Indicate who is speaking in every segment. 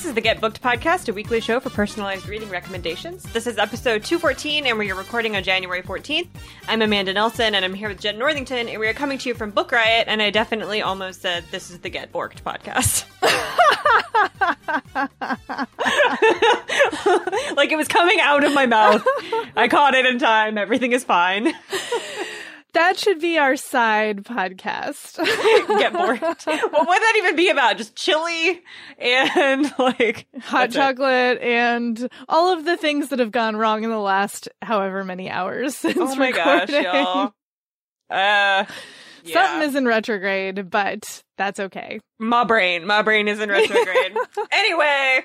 Speaker 1: This is the Get Booked podcast, a weekly show for personalized reading recommendations. This is episode 214, and we are recording on January 14th. I'm Amanda Nelson, and I'm here with Jen Northington, and we are coming to you from Book Riot, and I definitely almost said this is the Get Borked podcast. like it was coming out of my mouth. I caught it in time. Everything is fine.
Speaker 2: That should be our side podcast.
Speaker 1: Get bored. what would that even be about? Just chili and like
Speaker 2: hot chocolate it. and all of the things that have gone wrong in the last however many hours since
Speaker 1: Oh my
Speaker 2: recording.
Speaker 1: gosh, y'all. Uh, yeah.
Speaker 2: Something is in retrograde, but that's okay.
Speaker 1: My brain, my brain is in retrograde. anyway,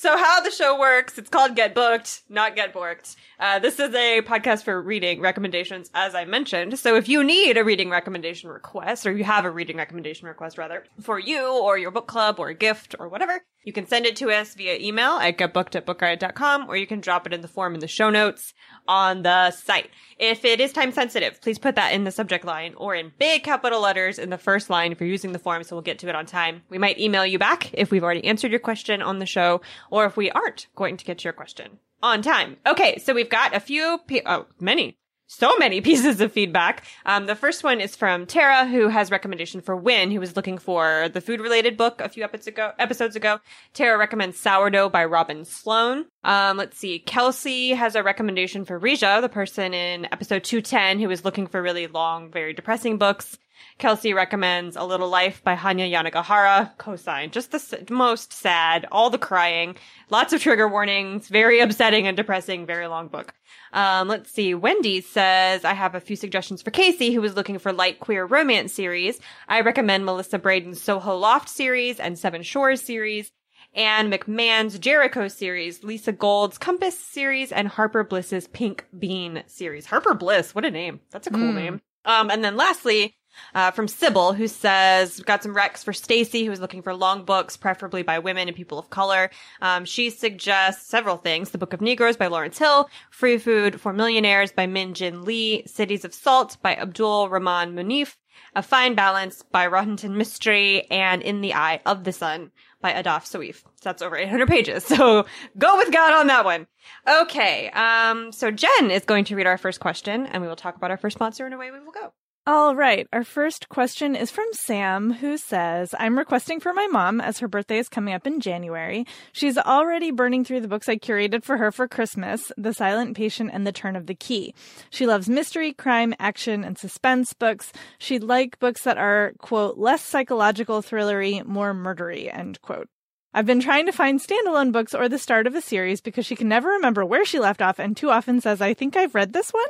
Speaker 1: so how the show works, it's called Get Booked, not Get Borked. Uh, this is a podcast for reading recommendations, as I mentioned. So if you need a reading recommendation request, or you have a reading recommendation request rather, for you or your book club or a gift or whatever, you can send it to us via email at getbooked at bookriot.com, or you can drop it in the form in the show notes on the site. If it is time sensitive, please put that in the subject line or in big capital letters in the first line if you're using the form so we'll get to it on time. We might email you back if we've already answered your question on the show or if we aren't going to get to your question on time. Okay, so we've got a few, pe- oh, many, so many pieces of feedback. Um, the first one is from Tara, who has recommendation for Win, who was looking for the food related book a few episodes ago. Episodes ago, Tara recommends Sourdough by Robin Sloan. Um, let's see. Kelsey has a recommendation for Rija, the person in episode 210 who was looking for really long, very depressing books. Kelsey recommends A Little Life by Hanya Yanagihara, cosign. Just the s- most sad, all the crying, lots of trigger warnings, very upsetting and depressing, very long book. Um, let's see. Wendy says, I have a few suggestions for Casey, who is looking for light queer romance series. I recommend Melissa Brayden's Soho Loft series and Seven Shores series. Anne McMahon's Jericho series, Lisa Gold's Compass series, and Harper Bliss's Pink Bean series. Harper Bliss, what a name. That's a cool
Speaker 2: Mm.
Speaker 1: name. Um, and then lastly, uh, from Sybil, who says, got some recs for Stacy, who's looking for long books, preferably by women and people of color. Um, she suggests several things. The Book of Negroes by Lawrence Hill, Free Food for Millionaires by Min Jin Lee, Cities of Salt by Abdul Rahman Munif, A Fine Balance by Rohinton Mistry, and In the Eye of the Sun by Ahdaf Soueif. So that's over 800 pages. So go with God on that one. Okay. Um, so Jen is going to read our first question and we will talk about our first sponsor and away we will go.
Speaker 2: All right. Our first question is from Sam, who says, I'm requesting for my mom as her birthday is coming up in January. She's already burning through the books I curated for her for Christmas The Silent Patient and The Turn of the Key. She loves mystery, crime, action, and suspense books. She'd like books that are, quote, less psychological thrillery, more murdery, end quote. I've been trying to find standalone books or the start of a series because she can never remember where she left off and too often says, I think I've read this one.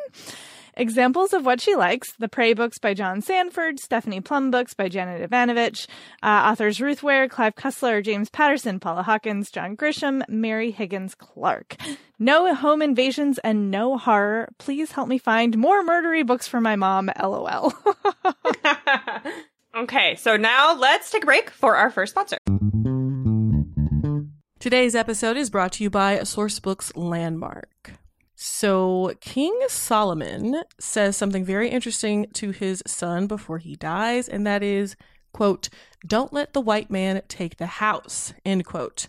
Speaker 2: Examples of what she likes The Prey books by John Sandford, Stephanie Plum books by Janet Evanovich, uh, authors Ruth Ware, Clive Cussler, James Patterson, Paula Hawkins, John Grisham, Mary Higgins Clark. No home invasions and no horror. Please help me find more murdery books for my mom, lol.
Speaker 1: okay, so now let's take a break for our first sponsor.
Speaker 3: Today's episode is brought to you by Sourcebooks Landmark. So, King Solomon says something very interesting to his son before he dies, and that is, quote, don't let the white man take the house, end quote.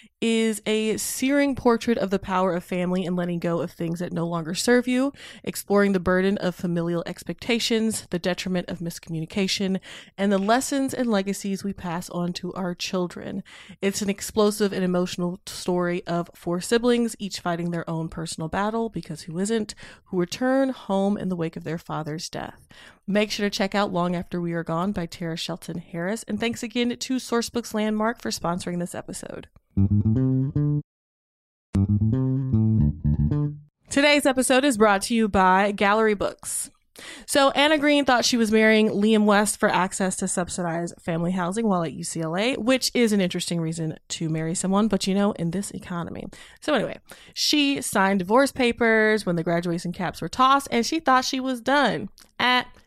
Speaker 3: is a searing portrait of the power of family and letting go of things that no longer serve you, exploring the burden of familial expectations, the detriment of miscommunication, and the lessons and legacies we pass on to our children. It's an explosive and emotional story of four siblings, each fighting their own personal battle, because who isn't, who return home in the wake of their father's death. Make sure to check out Long After We Are Gone by Tara Shelton Harris. And thanks again to Sourcebooks Landmark for sponsoring this episode. Today's episode is brought to you by Gallery Books. So Anna Green thought she was marrying Liam West for access to subsidized family housing while at UCLA, which is an interesting reason to marry someone, but you know, in this economy. So anyway, she signed divorce papers when the graduation caps were tossed and she thought she was done. At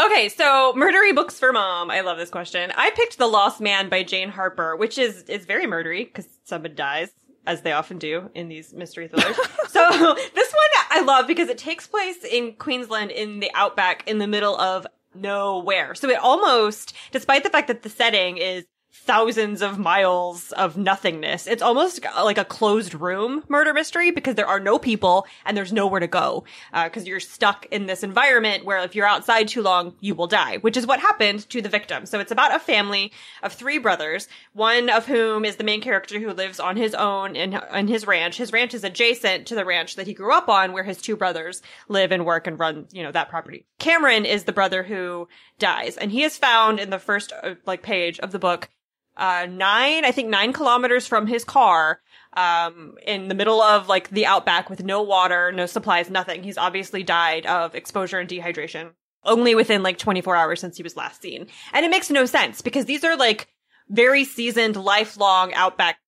Speaker 1: Okay, so murdery books for mom. I love this question. I picked The Lost Man by Jane Harper, which is is very murdery because someone dies, as they often do in these mystery thrillers. so this one I love because it takes place in Queensland in the outback in the middle of nowhere. So it almost, despite the fact that the setting is thousands of miles of nothingness. It's almost like a closed room murder mystery because there are no people and there's nowhere to go. Uh, cause you're stuck in this environment where if you're outside too long, you will die, which is what happened to the victim. So it's about a family of three brothers, one of whom is the main character who lives on his own in, in his ranch. His ranch is adjacent to the ranch that he grew up on where his two brothers live and work and run, you know, that property. Cameron is the brother who dies and he is found in the first uh, like page of the book uh, nine, I think nine kilometers from his car, um, in the middle of like the outback with no water, no supplies, nothing. He's obviously died of exposure and dehydration only within like 24 hours since he was last seen. And it makes no sense because these are like very seasoned, lifelong outback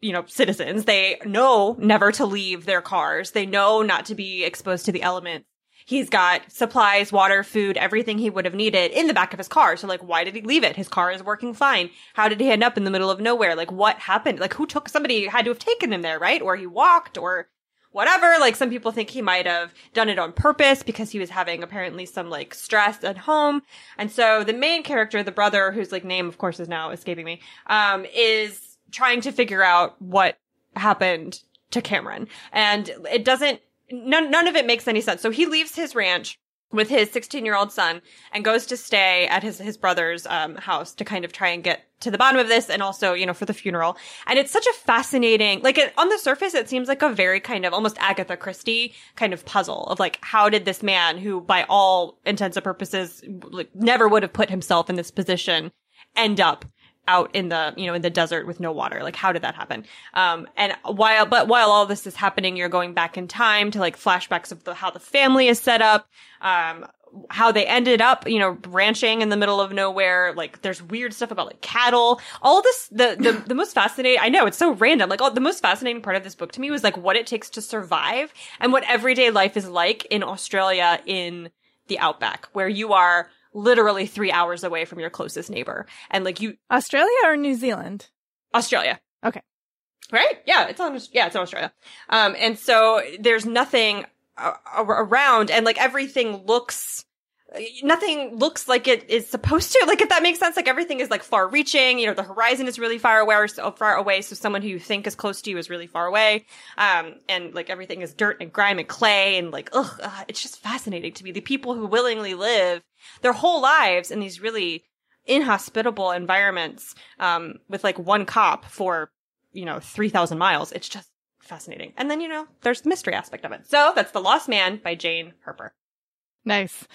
Speaker 1: you know, citizens. They know never to leave their cars. They know not to be exposed to the elements. He's got supplies, water, food, everything he would have needed in the back of his car. So like, why did he leave it? His car is working fine. How did he end up in the middle of nowhere? Like, what happened? Like, who took somebody had to have taken him there, right? Or he walked or whatever. Like some people think he might have done it on purpose because he was having apparently some like stress at home. And so the main character, the brother, whose like name of course is now escaping me, um, is trying to figure out what happened to Cameron. And it doesn't none, none of it makes any sense. So he leaves his ranch with his 16 year old son and goes to stay at his, his brother's, um, house to kind of try and get to the bottom of this and also, you know, for the funeral. And it's such a fascinating, like it, on the surface, it seems like a very kind of almost Agatha Christie kind of puzzle of like, how did this man who by all intents and purposes, like never would have put himself in this position end up out in the you know in the desert with no water like how did that happen um and while but while all this is happening you're going back in time to like flashbacks of the, how the family is set up um how they ended up, you know, ranching in the middle of nowhere. Like there's weird stuff about like cattle. All this, the, the, the most fascinating, I know it's so random. Like all the most fascinating part of this book to me was like what it takes to survive and what everyday life is like in Australia in the outback where you are literally three hours away from your closest neighbor. And like you,
Speaker 2: Australia or New Zealand?
Speaker 1: Australia.
Speaker 2: Okay.
Speaker 1: Right? Yeah, it's on, yeah, it's Australia. Um, and so there's nothing uh, around and like everything looks, nothing looks like it is supposed to. Like if that makes sense, like everything is like far reaching. You know, the horizon is really far away, so far away. So someone who you think is close to you is really far away. Um, and like everything is dirt and grime and clay and like, ugh, ugh, it's just fascinating to me. The people who willingly live their whole lives in these really inhospitable environments, um, with like one cop for, you know, 3,000 miles. It's just fascinating. And then, you know, there's the mystery aspect of it. So that's The Lost Man by Jane Harper.
Speaker 2: Nice.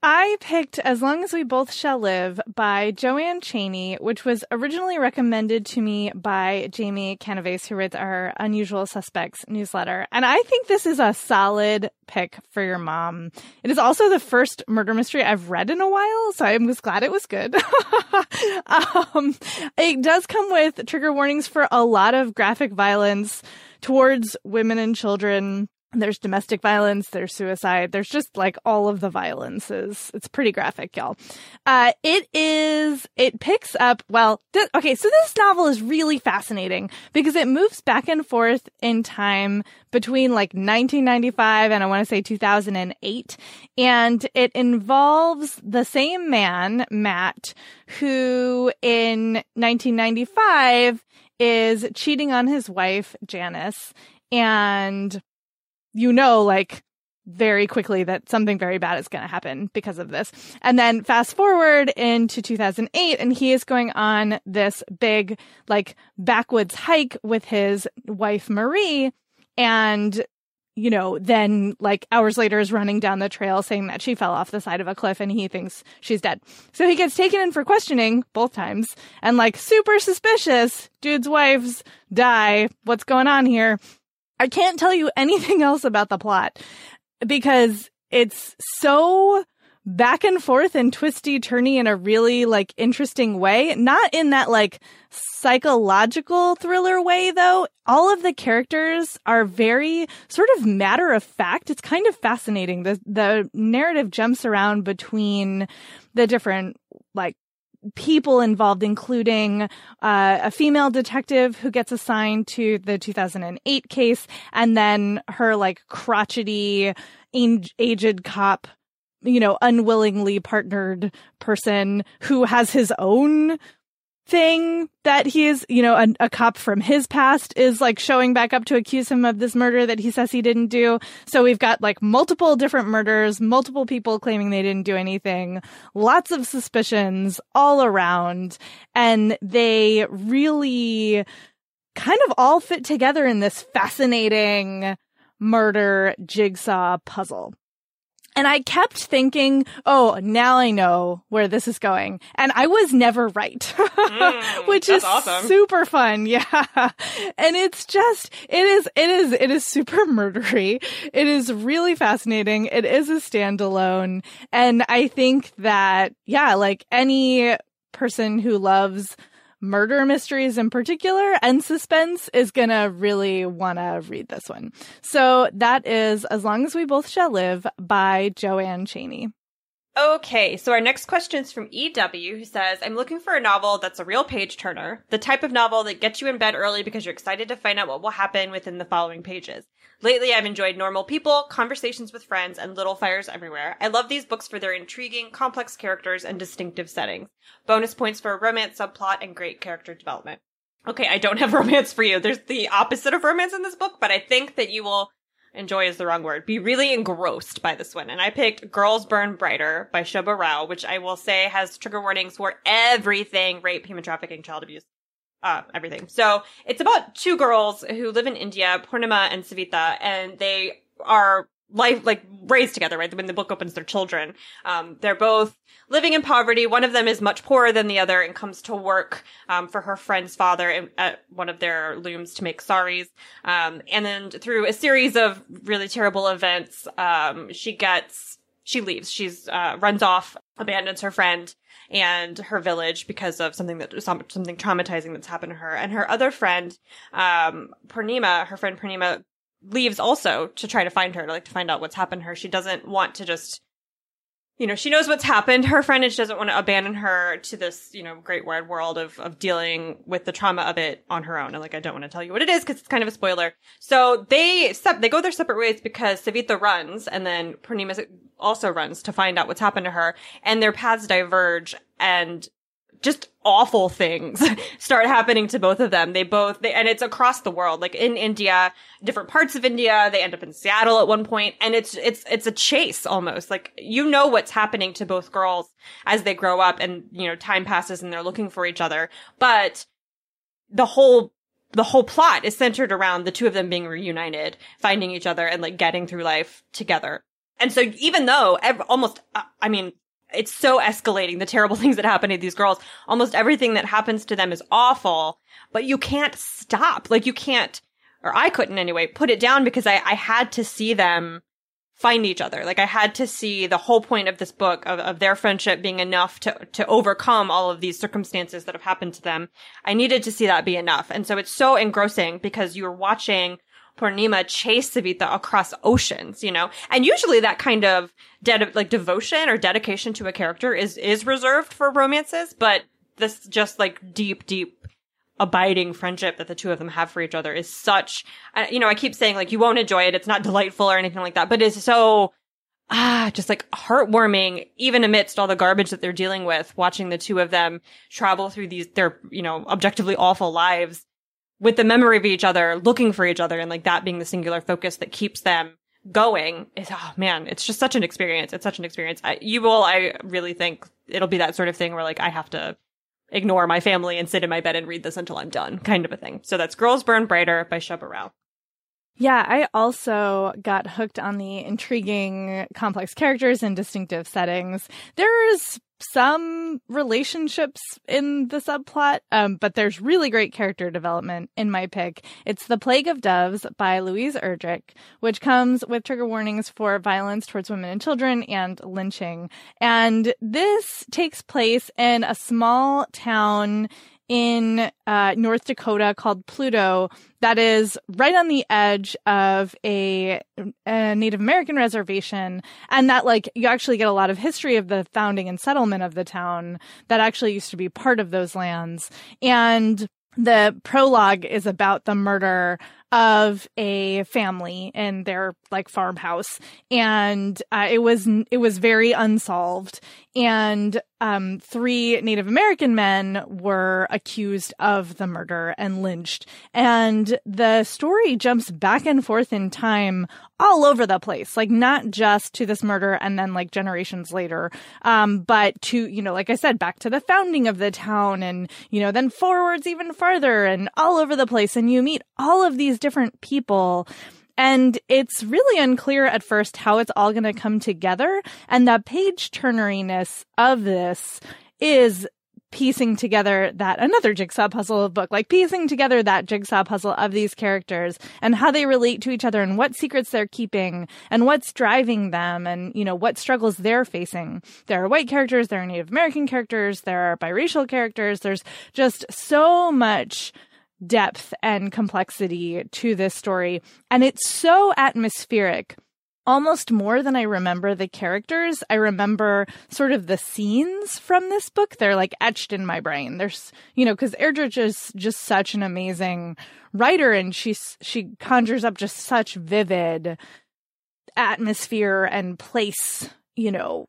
Speaker 2: I picked As Long as We Both Shall Live by Joanne Chaney, which was originally recommended to me by Jamie Canaves, who writes our Unusual Suspects newsletter. And I think this is a solid pick for your mom. It is also the first murder mystery I've read in a while, so I was glad it was good. um, it does come with trigger warnings for a lot of graphic violence towards women and children there's domestic violence, there's suicide, there's just like all of the violences. It's pretty graphic, y'all. Uh, it is, it picks up, well, th- okay, so this novel is really fascinating because it moves back and forth in time between like 1995 and I want to say 2008. And it involves the same man, Matt, who in 1995 is cheating on his wife, Janice. And you know, like very quickly that something very bad is going to happen because of this. And then fast forward into 2008 and he is going on this big like backwoods hike with his wife Marie and you know, then like hours later is running down the trail saying that she fell off the side of a cliff and he thinks she's dead. So he gets taken in for questioning both times and like super suspicious. Dude's wives die. What's going on here? I can't tell you anything else about the plot because it's so back and forth and twisty turny in a really like interesting way. Not in that like psychological thriller way though. All of the characters are very sort of matter of fact. It's kind of fascinating. The the narrative jumps around between the different like people involved, including uh, a female detective who gets assigned to the 2008 case, and then her like crotchety, aged cop, you know, unwillingly partnered person who has his own thing that he is, you know, a, a, cop from his past is like showing back up to accuse him of this murder that he says he didn't do. So we've got like multiple different murders, multiple people claiming they didn't do anything, lots of suspicions all around. And they really kind of all fit together in this fascinating murder jigsaw puzzle. And I kept thinking, oh, now I know where this is going. And I was never right,
Speaker 1: mm,
Speaker 2: which is
Speaker 1: awesome.
Speaker 2: super fun. Yeah. And it's just, it is, it is, it is super murdery. It is really fascinating. It is a standalone. And I think that, yeah, like any person who loves murder mysteries in particular and suspense is going to really want to read this one. So that is As Long as We Both Shall Live by Joanne Chaney.
Speaker 1: Okay, so our next question is from EW who says, I'm looking for a novel that's a real page turner, the type of novel that gets you in bed early because you're excited to find out what will happen within the following pages. Lately, I've enjoyed normal people, conversations with friends, and little fires everywhere. I love these books for their intriguing, complex characters and distinctive settings. Bonus points for a romance subplot and great character development. Okay, I don't have romance for you. There's the opposite of romance in this book, but I think that you will enjoy is the wrong word, be really engrossed by this one. And I picked Girls Burn Brighter by Shobha Rao, which I will say has trigger warnings for everything rape, human trafficking, child abuse, uh, everything. So it's about two girls who live in India, Purnima and Savita, and they are life like raised together right? When the book opens their children. Um, they're both living in poverty. One of them is much poorer than the other and comes to work um, for her friend's father at one of their looms to make saris. Um, and then through a series of really terrible events um, she gets she leaves. She's uh, runs off abandons her friend and her village because of something that something traumatizing that's happened to her. And her other friend um, Purnima her friend Purnima leaves also to try to find her, like to find out what's happened to her. She doesn't want to just, you know, she knows what's happened her friend and she doesn't want to abandon her to this, you know, great wide world of, of dealing with the trauma of it on her own. And like, I don't want to tell you what it is because it's kind of a spoiler. So they, step, they go their separate ways because Savita runs and then Purnima also runs to find out what's happened to her and their paths diverge and just awful things start happening to both of them. They both, they, and it's across the world, like in India, different parts of India. They end up in Seattle at one point, and it's it's it's a chase almost. Like you know what's happening to both girls as they grow up, and you know time passes and they're looking for each other, but the whole the whole plot is centered around the two of them being reunited, finding each other, and like getting through life together. And so even though ev- almost, uh, I mean, it's so escalating, the terrible things that happen to these girls, almost everything that happens to them is awful, but you can't stop. Like you can't, or I couldn't anyway, put it down because I, I had to see them find each other. Like I had to see the whole point of this book of, of their friendship being enough to, to overcome all of these circumstances that have happened to them. I needed to see that be enough. And so it's so engrossing because you're watching Purnima chase Savita across oceans, you know? And usually that kind of de- like devotion or dedication to a character is, is reserved for romances, but this just like deep, deep abiding friendship that the two of them have for each other is such, you know, I keep saying like you won't enjoy it. It's not delightful or anything like that, but it's so, ah, just like heartwarming, even amidst all the garbage that they're dealing with, watching the two of them travel through these, their, you know, objectively awful lives with the memory of each other, looking for each other and like that being the singular focus that keeps them going is, oh man, it's just such an experience. It's such an experience. I, you will, I really think it'll be that sort of thing where like I have to ignore my family and sit in my bed and read this until I'm done, kind of a thing. So that's Girls Burn Brighter by Shobha Rao.
Speaker 2: Yeah, I also got hooked on the intriguing, complex characters and distinctive settings. There's some relationships in the subplot, um, but there's really great character development in my pick. It's The Plague of Doves by Louise Erdrich, which comes with trigger warnings for violence towards women and children and lynching. And this takes place in a small town in uh, North Dakota called Pluto that is right on the edge of a, a, Native American reservation. And that, like, you actually get a lot of history of the founding and settlement of the town that actually used to be part of those lands. And the prologue is about the murder of a family in their like farmhouse and uh, it was it was very unsolved and um, three Native American men were accused of the murder and lynched. And the story jumps back and forth in time all over the place, like not just to this murder and then like generations later, um, but to, you know, like I said, back to the founding of the town and, you know, then forwards even farther and all over the place. And you meet all of these different people and it's really unclear at first how it's all going to come together. And the page turneriness of this is piecing together that another jigsaw puzzle of book, like piecing together that jigsaw puzzle of these characters and how they relate to each other and what secrets they're keeping and what's driving them and, you know, what struggles they're facing. There are white characters, there are Native American characters, there are biracial characters. There's just so much depth and complexity to this story. And it's so atmospheric. Almost more than I remember the characters. I remember sort of the scenes from this book. They're like etched in my brain. There's, you know, because Erdrich is just such an amazing writer and she's, she conjures up just such vivid atmosphere and place, you know,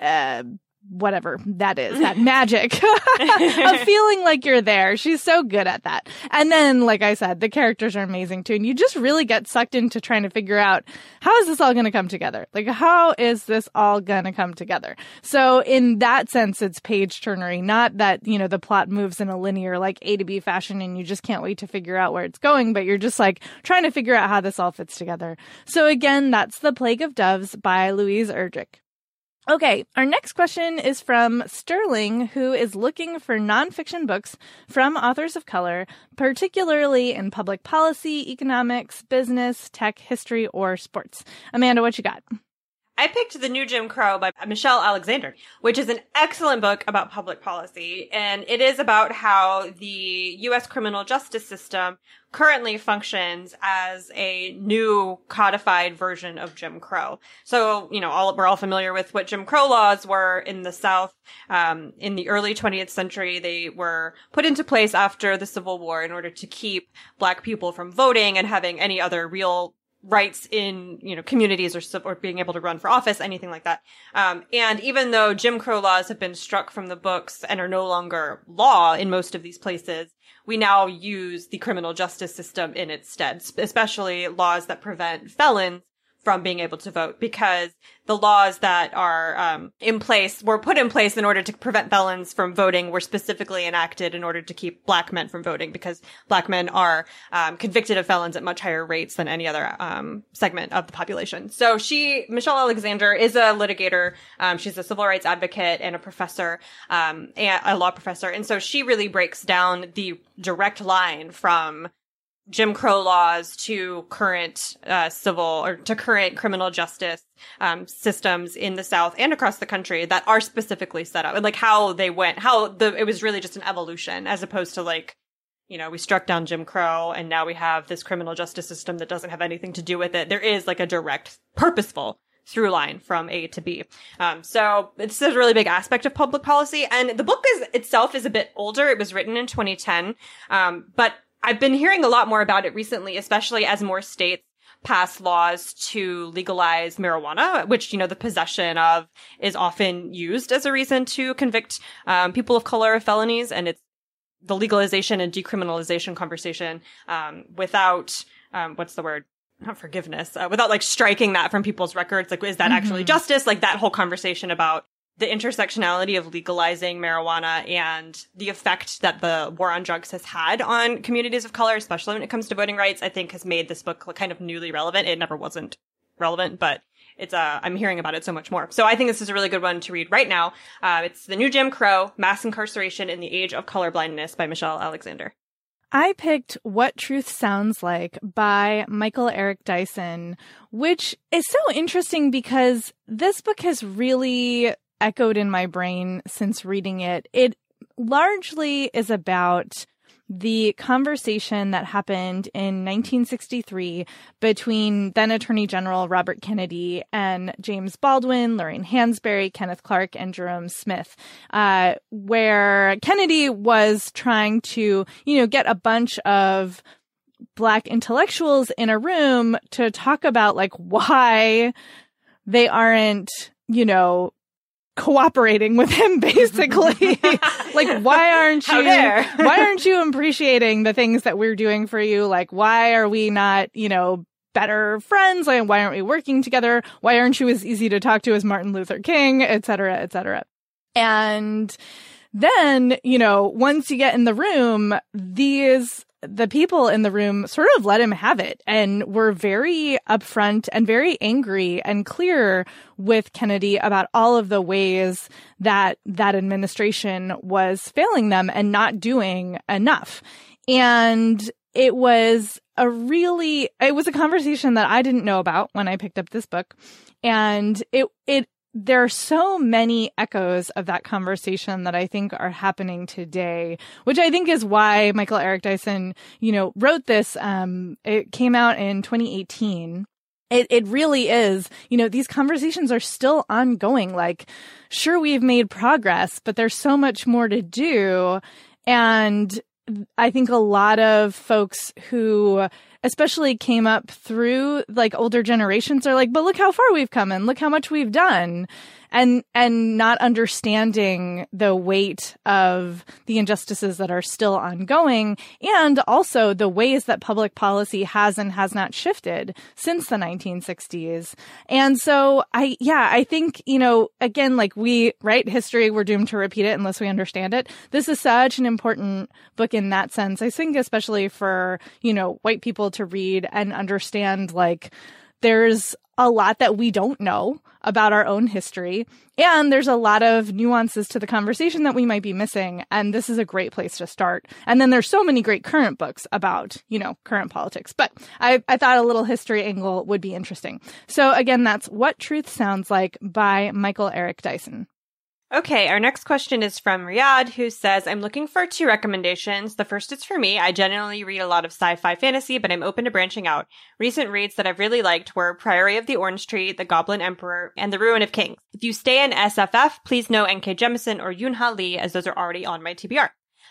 Speaker 2: uh, whatever that is, that magic of feeling like you're there. She's so good at that. And then, like I said, the characters are amazing too. And you just really get sucked into trying to figure out how is this all going to come together? Like, how is this all going to come together? So in that sense, it's page turnery, not that, you know, the plot moves in a linear, like A to B fashion and you just can't wait to figure out where it's going, but you're just like trying to figure out how this all fits together. So again, that's The Plague of Doves by Louise Erdrich. Okay, our next question is from Sterling, who is looking for nonfiction books from authors of color, particularly in public policy, economics, business, tech, history, or sports. Amanda, what you got?
Speaker 1: I picked The New Jim Crow by Michelle Alexander, which is an excellent book about public policy. And it is about how the U.S. criminal justice system currently functions as a new codified version of Jim Crow. So, you know, all, we're all familiar with what Jim Crow laws were in the South. Um, in the early 20th century, they were put into place after the Civil War in order to keep black people from voting and having any other real rights in you know communities or or being able to run for office, anything like that. Um, and even though Jim Crow laws have been struck from the books and are no longer law in most of these places, we now use the criminal justice system in its stead, especially laws that prevent felons from being able to vote because the laws that are um, in place were put in place in order to prevent felons from voting were specifically enacted in order to keep black men from voting because black men are um, convicted of felons at much higher rates than any other um, segment of the population. So she, Michelle Alexander, is a litigator. Um, she's a civil rights advocate and a professor, um, a law professor, and so she really breaks down the direct line from Jim Crow laws to current uh, civil or to current criminal justice um, systems in the South and across the country that are specifically set up, and like how they went, how the it was really just an evolution as opposed to like, you know, we struck down Jim Crow and now we have this criminal justice system that doesn't have anything to do with it. There is like a direct, purposeful through line from A to B. Um, so it's a really big aspect of public policy. And the book is itself is a bit older. It was written in 2010. Um, but I've been hearing a lot more about it recently, especially as more states pass laws to legalize marijuana, which, you know, the possession of is often used as a reason to convict um, people of color of felonies. And it's the legalization and decriminalization conversation um, without, um, what's the word? Not forgiveness, uh, without like striking that from people's records. Like, is that mm-hmm. actually justice? Like that whole conversation about the intersectionality of legalizing marijuana and the effect that the war on drugs has had on communities of color, especially when it comes to voting rights, I think has made this book kind of newly relevant. It never wasn't relevant, but it's uh I'm hearing about it so much more. So I think this is a really good one to read right now. Uh, it's The New Jim Crow: Mass Incarceration in the Age of Colorblindness by Michelle Alexander.
Speaker 2: I picked What Truth Sounds Like by Michael Eric Dyson, which is so interesting because this book has really echoed in my brain since reading it. It largely is about the conversation that happened in 1963 between then Attorney General Robert Kennedy and James Baldwin, Lorraine Hansberry, Kenneth Clark, and Jerome Smith, uh, where Kennedy was trying to, you know, get a bunch of black intellectuals in a room to talk about like why they aren't, you know, cooperating with him basically. Like why aren't you why aren't you appreciating the things that we're doing for you? Like why are we not you know better friends? Like why aren't we working together? Why aren't you as easy to talk to as martin luther king? Etc etc and then you know once you get in the room these the people in the room sort of let him have it and were very upfront and very angry and clear with Kennedy about all of the ways that that administration was failing them and not doing enough. And it was a really, it was a conversation that I didn't know about when I picked up this book. And it, it there are so many echoes of that conversation that I think are happening today, which I think is why Michael Eric Dyson, you know, wrote this. Um, it came out in 2018. It, it really is, you know, these conversations are still ongoing. Like, sure, we've made progress, but there's so much more to do. And I think a lot of folks who especially came up through like older generations are like, but look how far we've come and look how much we've done and and not understanding the weight of the injustices that are still ongoing and also the ways that public policy has and has not shifted since the 1960s. And so I yeah, I think, you know, again like we write history we're doomed to repeat it unless we understand it. This is such an important book in that sense. I think especially for, you know, white people to read and understand like there's a lot that we don't know about our own history. And there's a lot of nuances to the conversation that we might be missing. And this is a great place to start. And then there's so many great current books about, you know, current politics. But I, I thought a little history angle would be interesting. So again, that's What Truth Sounds Like by Michael Eric Dyson.
Speaker 1: Okay, our next question is from Riyadh, who says, I'm looking for two recommendations. The first is for me. I generally read a lot of sci fi fantasy, but I'm open to branching out. Recent reads that I've really liked were Priory of the Orange Tree, The Goblin Emperor, and The Ruin of Kings. If you stay in SFF, please know N.K. Jemisin or Yoon Lee, as those are already on my TBR.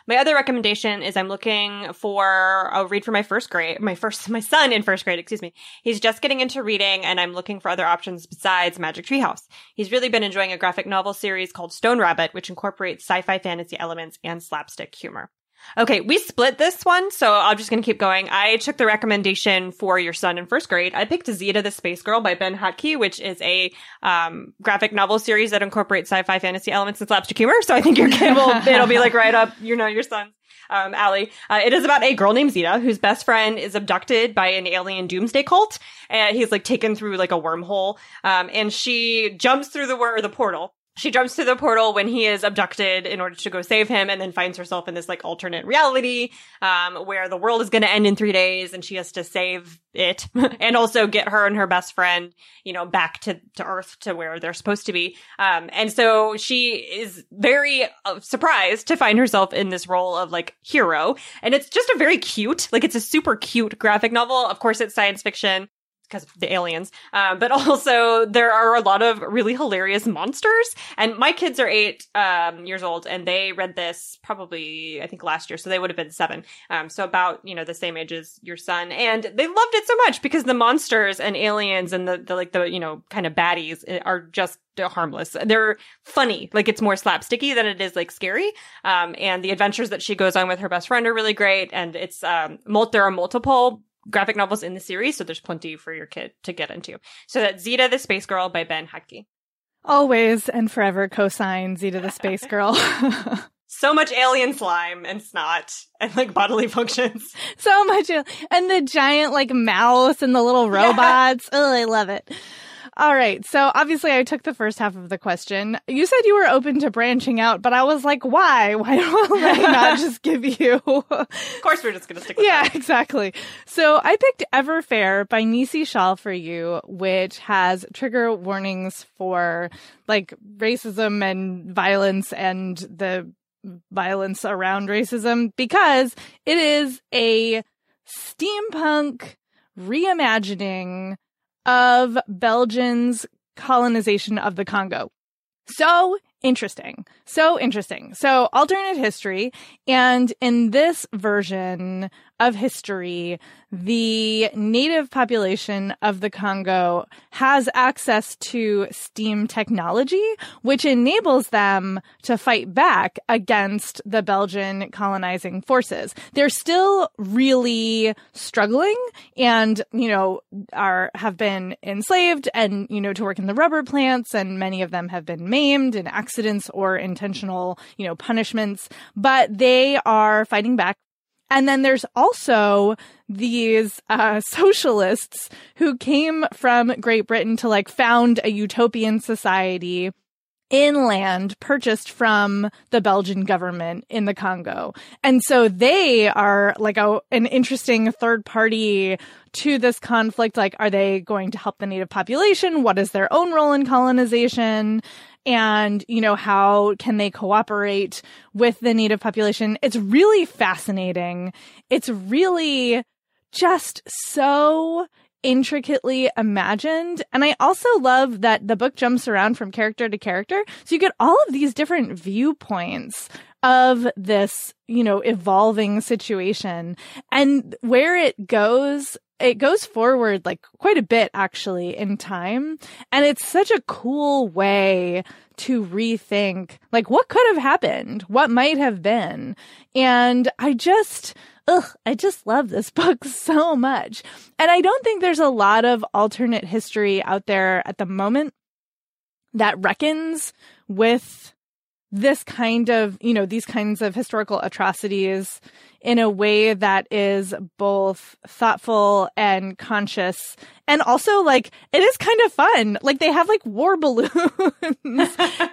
Speaker 1: My other recommendation is I'm looking for a read for my first grade, my first, my son in first grade, excuse me. He's just getting into reading and I'm looking for other options besides Magic Treehouse. He's really been enjoying a graphic novel series called Stone Rabbit, which incorporates sci-fi fantasy elements and slapstick humor. Okay, we split this one, so I'm just going to keep going. I took the recommendation for your son in first grade. I picked Zita the Space Girl by Ben Hatke, which is a um, graphic novel series that incorporates sci-fi fantasy elements and slapstick humor. So I think your kid will, it'll be like right up, you know, your son's um, alley. Uh, it is about a girl named Zita whose best friend is abducted by an alien doomsday cult, and he's like taken through like a wormhole. Um, and she jumps through the wor- the portal she jumps through the portal when he is abducted in order to go save him and then finds herself in this like alternate reality um, where the world is going to end in three days and she has to save it and also get her and her best friend you know back to, to earth to where they're supposed to be. Um, and so she is very uh, surprised to find herself in this role of like hero. And it's just a very cute like it's a super cute graphic novel. Of course it's science fiction because the aliens. Um, but also there are a lot of really hilarious monsters. And my kids are eight um, years old, and they read this probably I think last year, so they would have been seven. Um, so about you know the same age as your son, and they loved it so much because the monsters and aliens and the, the like the you know kind of baddies eh, are just harmless. They're funny. Like it's more slapsticky than it is like scary. Um, and the adventures that she goes on with her best friend are really great. And it's, um, mul- there are multiple graphic novels in the series, so there's plenty for your kid to get into. So that's Zita the Space Girl by Ben Hatke.
Speaker 2: Always and forever co-sign Zita the Space Girl.
Speaker 1: so much alien slime and snot and like bodily functions.
Speaker 2: So much. And the giant like mouse and the little robots. Yeah. Oh, I love it. All right. So obviously I took the first half of the question. You said you were open to branching out, but I was like, why? Why don't I not just give you?
Speaker 1: of course we're just going to stick with
Speaker 2: Yeah,
Speaker 1: that.
Speaker 2: exactly. So I picked Everfair by Nisi Shawl for you, which has trigger warnings for like racism and violence and the violence around racism because it is a steampunk reimagining of Belgium's colonization of the Congo. So interesting. So interesting. So alternate history. And in this version of history, the native population of the Congo has access to steam technology, which enables them to fight back against the Belgian colonizing forces. They're still really struggling and, you know, are, have been enslaved and, you know, to work in the rubber plants and many of them have been maimed in accidents or intentional, you know, punishments, but they are fighting back and then there's also these uh, socialists who came from Great Britain to like found a utopian society inland purchased from the Belgian government in the Congo. And so they are like a, an interesting third party to this conflict. Like, are they going to help the native population? What is their own role in colonization? And, you know, how can they cooperate with the native population? It's really fascinating. It's really just so intricately imagined. And I also love that the book jumps around from character to character. So you get all of these different viewpoints of this, you know, evolving situation and where it goes it goes forward like quite a bit actually in time. And it's such a cool way to rethink like what could have happened, what might have been. And I just, ugh, I just love this book so much. And I don't think there's a lot of alternate history out there at the moment that reckons with this kind of, you know, these kinds of historical atrocities in a way that is both thoughtful and conscious and also like it is kind of fun. Like they have like war balloons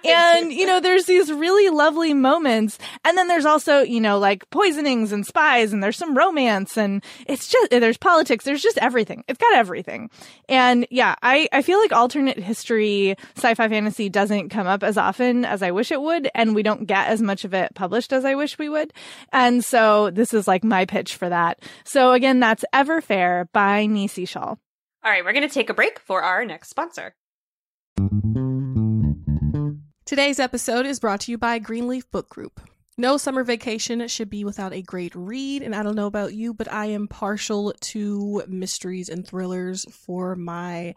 Speaker 2: and you know there's these really lovely moments and then there's also you know like poisonings and spies and there's some romance and it's just there's politics there's just everything. It's got everything. And yeah, I I feel like alternate history sci-fi fantasy doesn't come up as often as I wish it would and we don't get as much of it published as I wish we would. And so this is like my pitch for that. So again, that's Everfair by Nisi Shawl.
Speaker 1: All right, we're going to take a break for our next sponsor.
Speaker 3: Today's episode is brought to you by Greenleaf Book Group. No summer vacation should be without a great read, and I don't know about you, but I am partial to mysteries and thrillers for my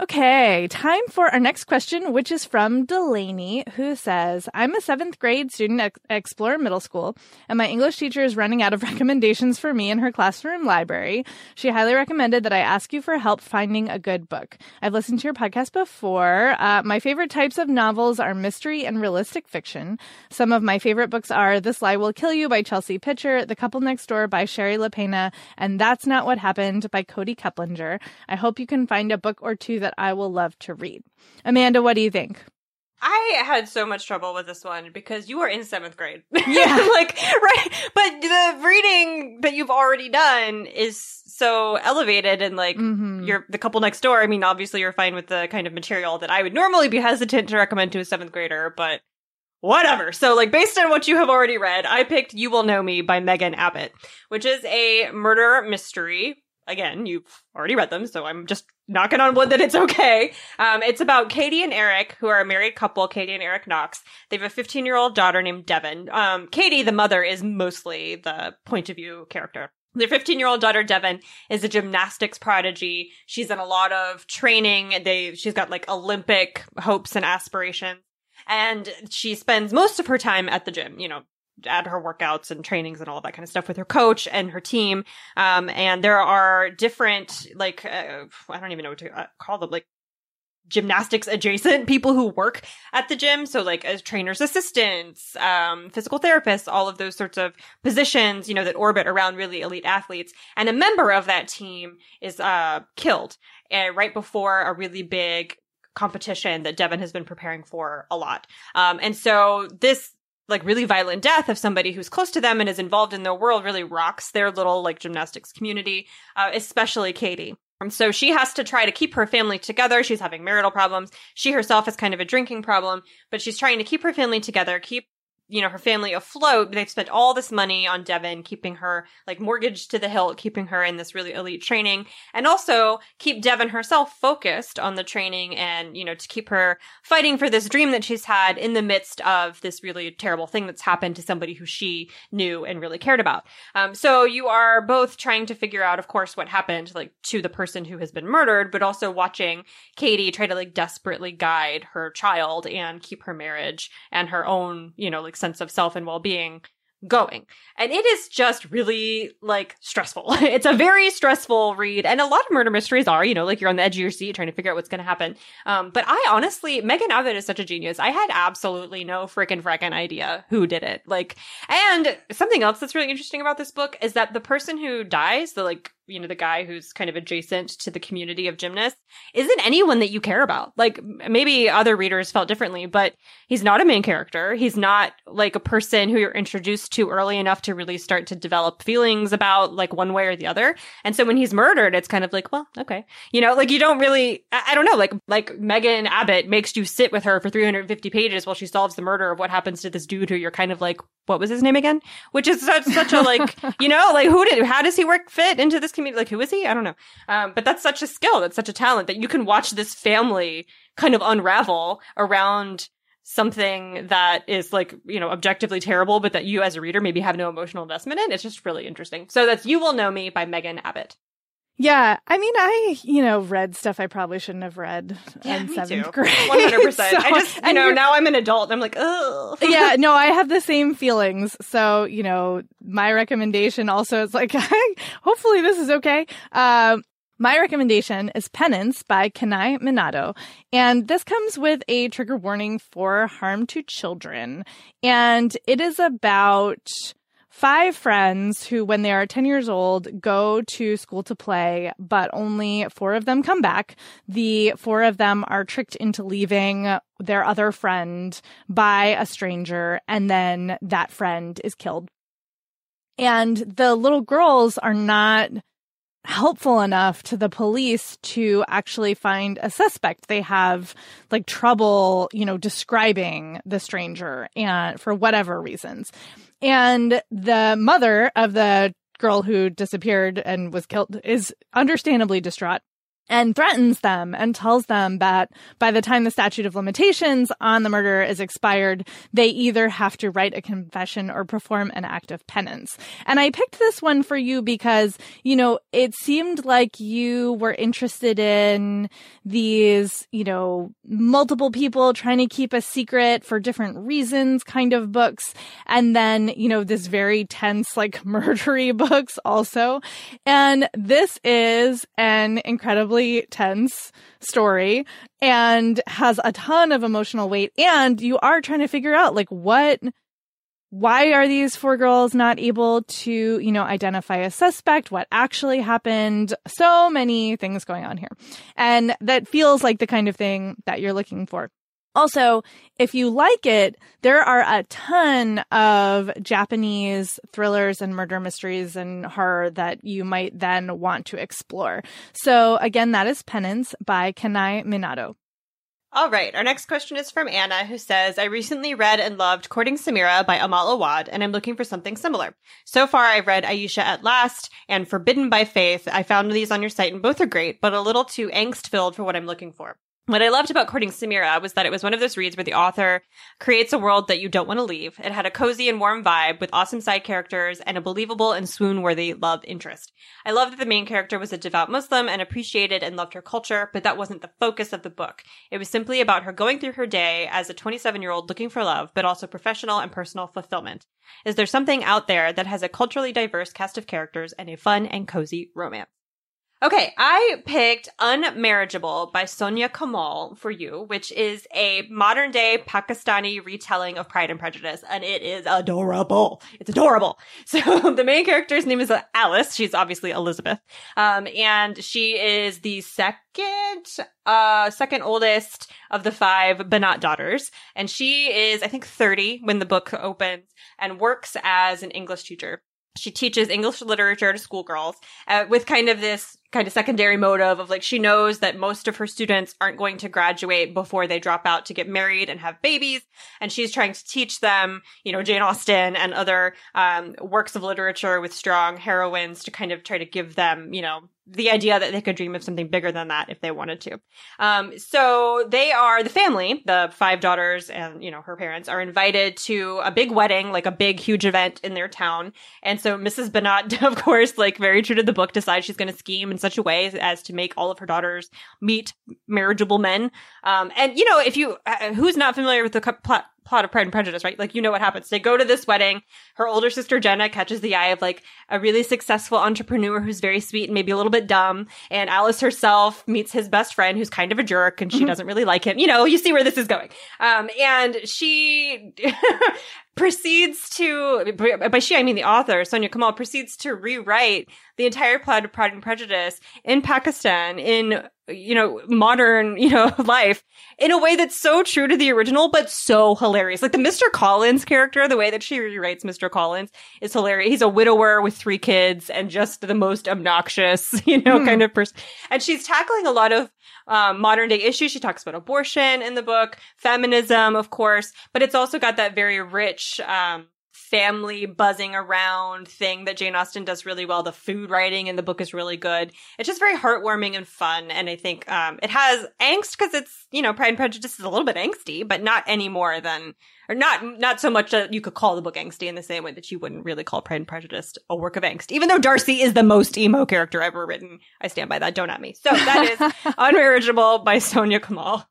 Speaker 2: Okay, time for our next question, which is from Delaney, who says, I'm a seventh grade student at Explorer Middle School, and my English teacher is running out of recommendations for me in her classroom library. She highly recommended that I ask you for help finding a good book. I've listened to your podcast before. Uh, my favorite types of novels are mystery and realistic fiction. Some of my favorite books are This Lie Will Kill You by Chelsea Pitcher, The Couple Next Door by Shari Lapena, and That's Not What Happened by Kody Keplinger. I hope you can find a book or two that that I will love to read. Amanda, what do you think?
Speaker 1: I had so much trouble with this one because you are in seventh grade.
Speaker 2: Yeah.
Speaker 1: like, right. But the reading that you've already done is so elevated and like
Speaker 2: Mhm.
Speaker 1: you're the couple next door. I mean, obviously you're fine with the kind of material that I would normally be hesitant to recommend to a seventh grader, but whatever. So like based on what you have already read, I picked You Will Know Me by Megan Abbott, which is a murder mystery. Again, you've already read them, so I'm just knocking on wood that it's okay. Um, it's about Katie and Eric, who are a married couple, Katie and Eric Knox. They have a 15 year old daughter named Devon. Um, Katie, the mother, is mostly the point of view character. Their 15 year old daughter, Devon, is a gymnastics prodigy. She's in a lot of training. They, she's got like Olympic hopes and aspirations. And she spends most of her time at the gym, you know, at her workouts and trainings and all that kind of stuff with her coach and her team. Um, and there are different, like, uh, I don't even know what to uh, call them, like, gymnastics adjacent people who work at the gym. So like as trainers assistants, um, physical therapists, all of those sorts of positions, you know, that orbit around really elite athletes. And a member of that team is, uh, killed uh, right before a really big competition that Devon has been preparing for a lot. Um, and so this like really violent death of somebody who's close to them and is involved in their world really rocks their little like gymnastics community, uh, especially Katie. And so she has to try to keep her family together. She's having marital problems. She herself has kind of a drinking problem, but she's trying to keep her family together, keep you know, her family afloat. They've spent all this money on Devon, keeping her like mortgaged to the hilt, keeping her in this really elite training, and also keep Devon herself focused on the training and, you know, to keep her fighting for this dream that she's had in the midst of this really terrible thing that's happened to somebody who she knew and really cared about. Um, so you are both trying to figure out, of course, what happened, like to the person who has been murdered, but also watching Katie try to like desperately guide her child and keep her marriage and her own, you know, like sense of self and well-being going. And it is just really like stressful. it's a very stressful read. And a lot of murder mysteries are, you know, like you're on the edge of your seat trying to figure out what's going to happen. Um, but I honestly, Megan Abbott is such a genius. I had absolutely no freaking frickin' idea who did it. Like, and something else that's really interesting about this book is that the person who dies, the like you know the guy who's kind of adjacent to the community of gymnasts isn't anyone that you care about. Like maybe other readers felt differently but he's not a main character. He's not like a person who you're introduced to early enough to really start to develop feelings about like one way or the other. And so when he's murdered it's kind of like well okay. You know like you don't really i, I don't know like like megan abbott makes you sit with her for 350 pages while she solves the murder of what happens to this dude who you're kind of like what was his name again? Which is such, such a like you know like who did how does he work fit into this community. Like, who is he? I don't know. Um, but that's such a skill. That's such a talent that you can watch this family kind of unravel around something that is like, you know, objectively terrible, but that you as a reader maybe have no emotional investment in. It's just really interesting. So that's You Will Know Me by Megan Abbott.
Speaker 2: Yeah, I mean, I you know read stuff I probably shouldn't have read
Speaker 1: yeah,
Speaker 2: in seventh
Speaker 1: too.
Speaker 2: grade.
Speaker 1: One hundred percent. I just you know now I'm an adult. I'm like, oh
Speaker 2: yeah, no, I have the same feelings. So, you know, my recommendation also is like, hopefully this is okay. Um, my recommendation is Penance by Kanae Minato. And this comes with a trigger warning for harm to children. And it is about five friends who, when they are 10 years old, go to school to play, but only four of them come back. The four of them are tricked into leaving their other friend by a stranger, and then that friend is killed. And the little girls are not helpful enough to the police to actually find a suspect. They have like trouble, you know, describing the stranger and for whatever reasons. And the mother of the girl who disappeared and was killed is understandably distraught and threatens them and tells them that by the time the statute of limitations on the murder is expired, they either have to write a confession or perform an act of penance. And I picked this one for you because, you know, it seemed like you were interested in these, you know, multiple people trying to keep a secret for different reasons kind of books. And then, you know, this very tense, like murdery books also. And this is an incredibly tense story and has a ton of emotional weight. And you are trying to figure out like what why are these four girls not able to, you know, identify a suspect? What actually happened? So many things going on here. And that feels like the kind of thing that you're looking for. Also, if you like it, there are a ton of Japanese thrillers and murder mysteries and horror that you might then want to explore. So again, that is Penance by Kanae Minato.
Speaker 1: All right. Our next question is from Anna, who says, I recently read and loved Courting Samira by Amal Awad, and I'm looking for something similar. So far, I've read Ayesha at Last and Forbidden by Faith. I found these on your site, and both are great, but a little too angst filled for what I'm looking for. What I loved about Courting Samira was that it was one of those reads where the author creates a world that you don't want to leave. It had a cozy and warm vibe with awesome side characters and a believable and swoon worthy love interest. I loved that the main character was a devout Muslim and appreciated and loved her culture, but that wasn't the focus of the book. It was simply about her going through her day as a 27 year old looking for love, but also professional and personal fulfillment. Is there something out there that has a culturally diverse cast of characters and a fun and cozy romance? Okay, I picked Unmarriageable by Soniah Kamal for you, which is a modern day Pakistani retelling of Pride and Prejudice, and it is adorable. It's adorable. So the main character's name is Alice. She's obviously Elizabeth. Um, and she is the second, uh, second oldest of the five Binat daughters. And she is, I think, 30 when the book opens and works as an English teacher. She teaches English literature to schoolgirls uh, with kind of this kind of secondary motive of like she knows that most of her students aren't going to graduate before they drop out to get married and have babies. And she's trying to teach them you know jane austen and other um, works of literature with strong heroines to kind of try to give them you know the idea that they could dream of something bigger than that if they wanted to. Um, so they are the family the five daughters and you know her parents are invited to a big wedding like a big huge event in their town. And so mrs binat of course like very true to the book decides she's going to scheme in such a way as to make all of her daughters meet marriageable men. Um, and you know, if you uh, who's not familiar with the cu- plot plot of Pride and Prejudice, right? Like, you know what happens. They go to this wedding. Her older sister Jenna catches the eye of like a really successful entrepreneur who's very sweet and maybe a little bit dumb. And Alice herself meets his best friend who's kind of a jerk and she mm-hmm. doesn't really like him. You know, you see where this is going. Um, and she proceeds to, by she I mean the author, Soniah Kamal, proceeds to rewrite the entire plot of Pride and Prejudice in Pakistan in, you know, modern, you know, life in a way that's so true to the original, but so hilarious. Like the Mr. Collins character, the way that she rewrites Mr. Collins is hilarious. He's a widower with three kids and just the most obnoxious, you know, mm. kind of person. And she's tackling a lot of um, modern day issues. She talks about abortion in the book, feminism, of course, but it's also got that very rich, um, family buzzing around thing that Jane Austen does really well. The food writing in the book is really good. It's just very heartwarming and fun. And I think um, it has angst because it's, you know, Pride and Prejudice is a little bit angsty, but not any more than, or not, not so much that you could call the book angsty in the same way that you wouldn't really call Pride and Prejudice a work of angst. Even though Darcy is the most emo character ever written. I stand by that. Don't at me. So that is Unmarriageable by Soniah Kamal.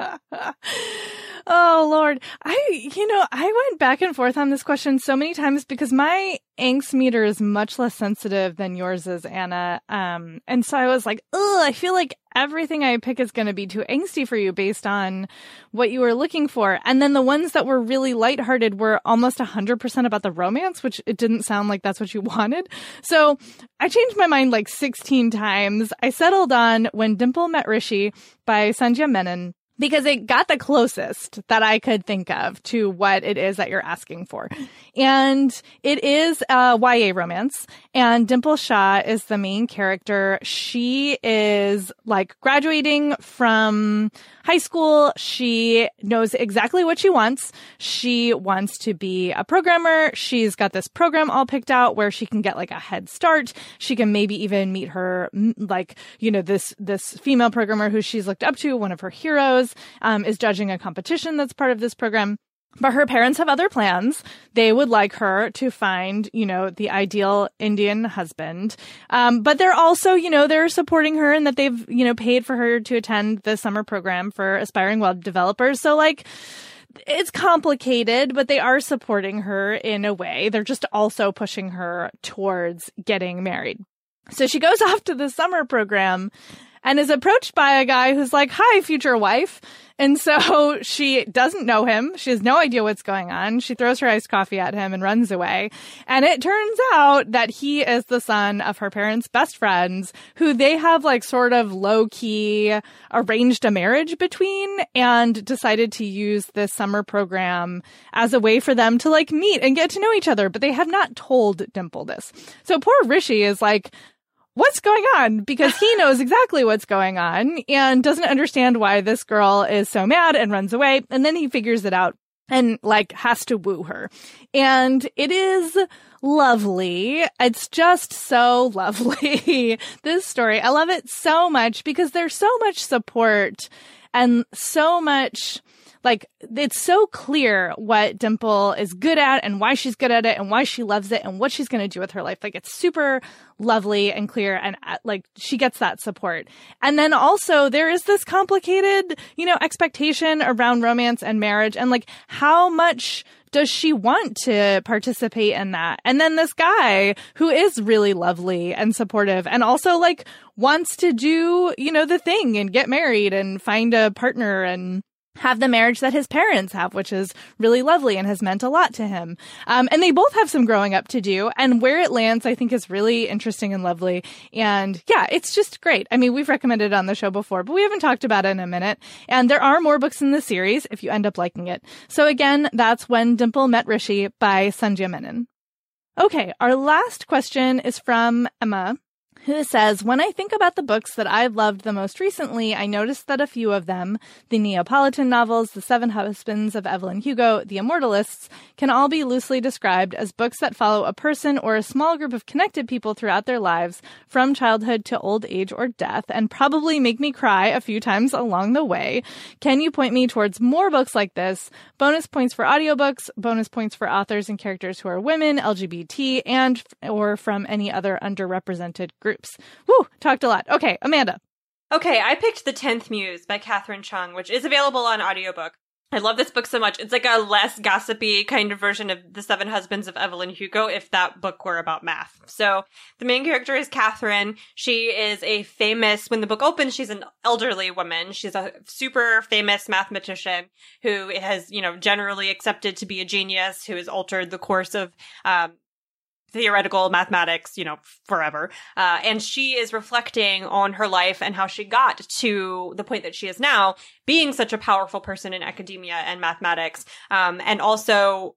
Speaker 2: Oh Lord. I, you know, I went back and forth on this question so many times because my angst meter is much less sensitive than yours is, Anna. Um, and so I was like, oh, I feel like everything I pick is going to be too angsty for you based on what you were looking for. And then the ones that were really lighthearted were almost 100% about the romance, which it didn't sound like that's what you wanted. So I changed my mind like 16 times. I settled on When Dimple Met Rishi by Sandhya Menon because it got the closest that I could think of to what it is that you're asking for. And it is a YA romance and Dimple Shah is the main character. She is like graduating from high school. She knows exactly what she wants. She wants to be a programmer. She's got this program all picked out where she can get like a head start. She can maybe even meet her, like, you know, this, this female programmer who she's looked up to, one of her heroes, um, is judging a competition that's part of this program. But her parents have other plans. They would like her to find, you know, the ideal Indian husband. Um, but they're also, you know, they're supporting her and that they've, you know, paid for her to attend the summer program for aspiring web developers. So like, it's complicated, but they are supporting her in a way. They're just also pushing her towards getting married. So she goes off to the summer program and is approached by a guy who's like, Hi, future wife. And so she doesn't know him. She has no idea what's going on. She throws her iced coffee at him and runs away. And it turns out that he is the son of her parents' best friends who they have like sort of low key arranged a marriage between and decided to use this summer program as a way for them to like meet and get to know each other. But they have not told Dimple this. So poor Rishi is like, what's going on because he knows exactly what's going on and doesn't understand why this girl is so mad and runs away. And then he figures it out and like has to woo her. And it is lovely. It's just so lovely. this story. I love it so much because there's so much support and so much like it's so clear what Dimple is good at and why she's good at it and why she loves it and what she's going to do with her life. Like it's super lovely and clear and uh, like she gets that support. And then also there is this complicated, you know, expectation around romance and marriage and like how much does she want to participate in that? And then this guy who is really lovely and supportive and also like wants to do, you know, the thing and get married and find a partner and have the marriage that his parents have, which is really lovely and has meant a lot to him. Um, and they both have some growing up to do. And where it lands, I think, is really interesting and lovely. And yeah, it's just great. I mean, we've recommended it on the show before, but we haven't talked about it in a minute. And there are more books in the series if you end up liking it. So again, that's When Dimple Met Rishi by Sandhya Menon. Okay, our last question is from Emma who says, When I think about the books that I've loved the most recently, I noticed that a few of them, the Neapolitan novels, The Seven Husbands of Evelyn Hugo, The Immortalists, can all be loosely described as books that follow a person or a small group of connected people throughout their lives, from childhood to old age or death, and probably make me cry a few times along the way. Can you point me towards more books like this? Bonus points for audiobooks, bonus points for authors and characters who are women, LGBT, and or from any other underrepresented group groups. Woo, talked a lot. Okay, Amanda.
Speaker 1: Okay, I picked The Tenth Muse by Catherine Chung, which is available on audiobook. I love this book so much. It's like a less gossipy kind of version of The Seven Husbands of Evelyn Hugo if that book were about math. So the main character is Catherine. She is a famous, when the book opens, she's an elderly woman. She's a super famous mathematician who has, you know, generally accepted to be a genius, who has altered the course of um, theoretical mathematics, you know, forever. Uh, and she is reflecting on her life and how she got to the point that she is now, being such a powerful person in academia and mathematics, um, and also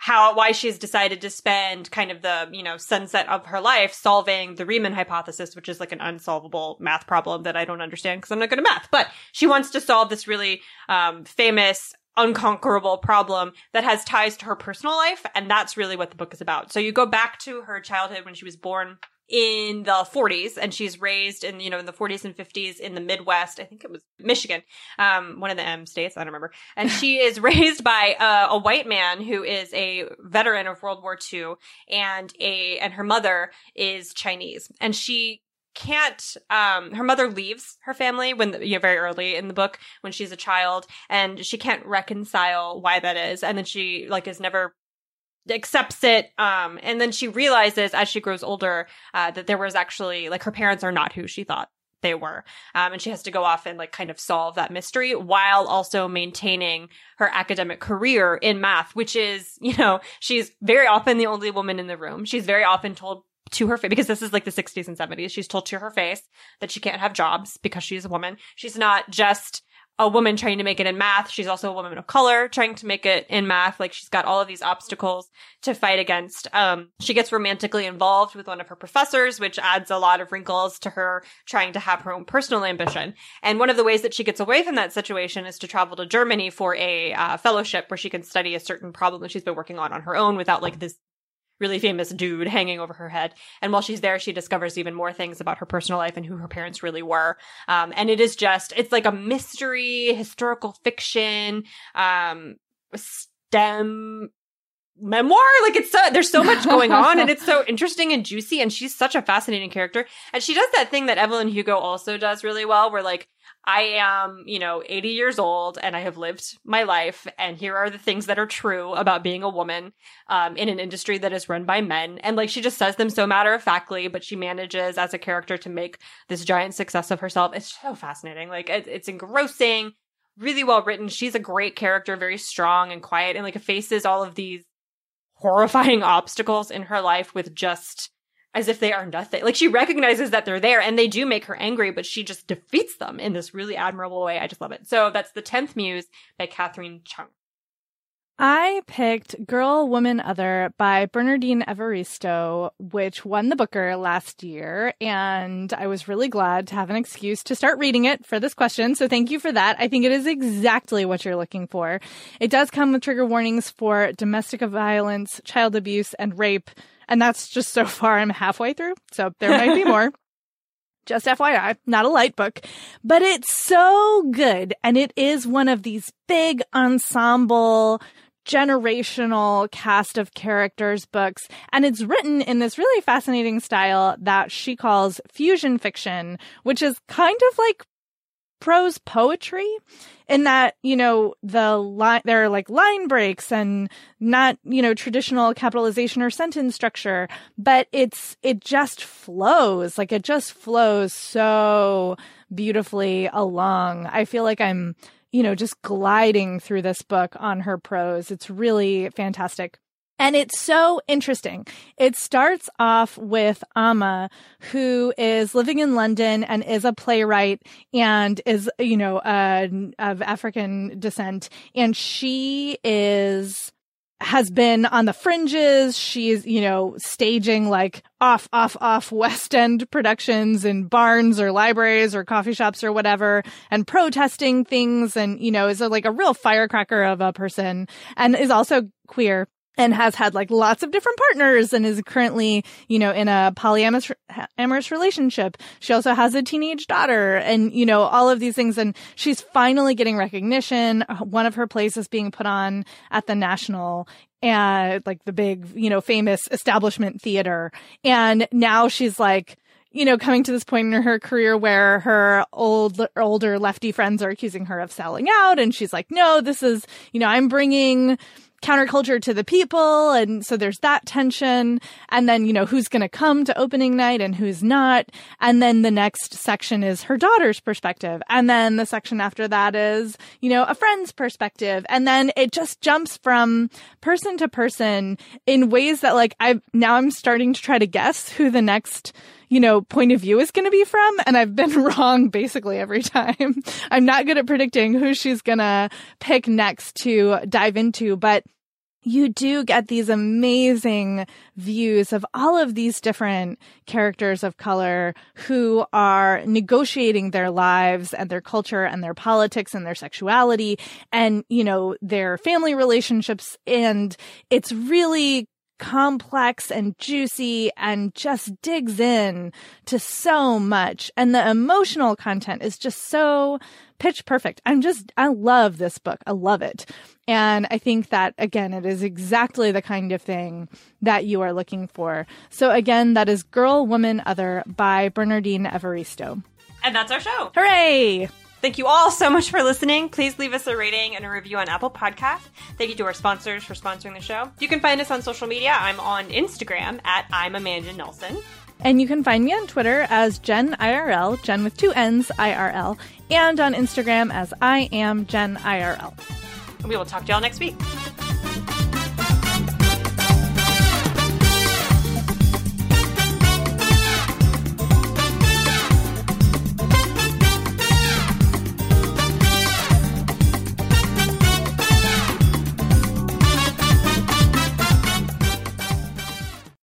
Speaker 1: how why she's decided to spend kind of the you know sunset of her life solving the Riemann hypothesis, which is like an unsolvable math problem that I don't understand because I'm not good at math. But she wants to solve this really um, famous unconquerable problem that has ties to her personal life. And that's really what the book is about. So you go back to her childhood when she was born in the 40s and she's raised in you know in the 40s and 50s in the midwest i think it was michigan um one of the m states i don't remember and she is raised by a, a white man who is a veteran of world war ii and a and her mother is chinese and she can't um her mother leaves her family when you know very early in the book when she's a child and she can't reconcile why that is and then she like is never accepts it um and then she realizes as she grows older uh that there was actually like her parents are not who she thought they were um and she has to go off and like kind of solve that mystery while also maintaining her academic career in math which is you know she's very often the only woman in the room. She's very often told to her face because this is like the 60s and 70s. She's told to her face that she can't have jobs because she's a woman. She's not just a woman trying to make it in math. She's also a woman of color trying to make it in math. Like she's got all of these obstacles to fight against. Um, she gets romantically involved with one of her professors, which adds a lot of wrinkles to her trying to have her own personal ambition. And one of the ways that she gets away from that situation is to travel to Germany for a uh, fellowship where she can study a certain problem that she's been working on on her own without like this really famous dude hanging over her head. And while she's there, she discovers even more things about her personal life and who her parents really were. Um, and it is just, it's like a mystery, historical fiction, um, STEM memoir. Like it's so, there's so much going on and it's so interesting and juicy. And she's such a fascinating character. And she does that thing that Evelyn Hugo also does really well, where like, I am, you know, 80 years old and I have lived my life. And here are the things that are true about being a woman um, in an industry that is run by men. And like she just says them so matter of factly, but she manages as a character to make this giant success of herself. It's so fascinating. Like it, it's engrossing, really well written. She's a great character, very strong and quiet, and like faces all of these horrifying obstacles in her life with just as if they are nothing. Like she recognizes that they're there and they do make her angry, but she just defeats them in this really admirable way. I just love it. So that's The Tenth Muse by Catherine Chung.
Speaker 2: I picked Girl, Woman, Other by Bernardine Evaristo, which won the Booker last year. And I was really glad to have an excuse to start reading it for this question. So thank you for that. I think it is exactly what you're looking for. It does come with trigger warnings for domestic violence, child abuse, and rape. And that's just so far I'm halfway through. So there might be more. Just FYI, not a light book, but it's so good. And it is one of these big ensemble generational cast of characters books. And it's written in this really fascinating style that she calls fusion fiction, which is kind of like prose poetry in that, you know, the line, there are like line breaks and not, you know, traditional capitalization or sentence structure, but it's, it just flows. Like it just flows so beautifully along. I feel like I'm, you know, just gliding through this book on her prose. It's really fantastic. And it's so interesting. It starts off with Amma, who is living in London and is a playwright and is, you know, uh, of African descent. And she is has been on the fringes. She's, you know, staging like off, off, off West End productions in barns or libraries or coffee shops or whatever and protesting things and, you know, is a, like a real firecracker of a person and is also queer and has had like lots of different partners and is currently, you know, in a polyamorous amorous relationship. She also has a teenage daughter and, you know, all of these things. And she's finally getting recognition. One of her plays is being put on at the National and like the big, you know, famous establishment theater. And now she's like, you know, coming to this point in her career where her old, older lefty friends are accusing her of selling out. And she's like, no, this is, you know, I'm bringing counterculture to the people. And so there's that tension. And then, you know, who's going to come to opening night and who's not. And then the next section is her daughter's perspective. And then the section after that is, you know, a friend's perspective. And then it just jumps from person to person in ways that like I've now I'm starting to try to guess who the next you know, point of view is going to be from. And I've been wrong basically every time. I'm not good at predicting who she's going to pick next to dive into, but you do get these amazing views of all of these different characters of color who are negotiating their lives and their culture and their politics and their sexuality and, you know, their family relationships. And it's really complex and juicy and just digs in to so much. And the emotional content is just so pitch perfect. I'm just, I love this book. I love it. And I think that again, it is exactly the kind of thing that you are looking for. So again, that is Girl, Woman, Other by Bernardine Evaristo.
Speaker 1: And that's our show.
Speaker 2: Hooray!
Speaker 1: Thank you all so much for listening. Please leave us a rating and a review on Apple Podcasts. Thank you to our sponsors for sponsoring the show. You can find us on social media. I'm on Instagram at I'm Amanda Nelson.
Speaker 2: And you can find me on Twitter as Jenn IRL, Jenn with two N's IRL, and on Instagram as I am Jenn IRL.
Speaker 1: We will talk to y'all next week.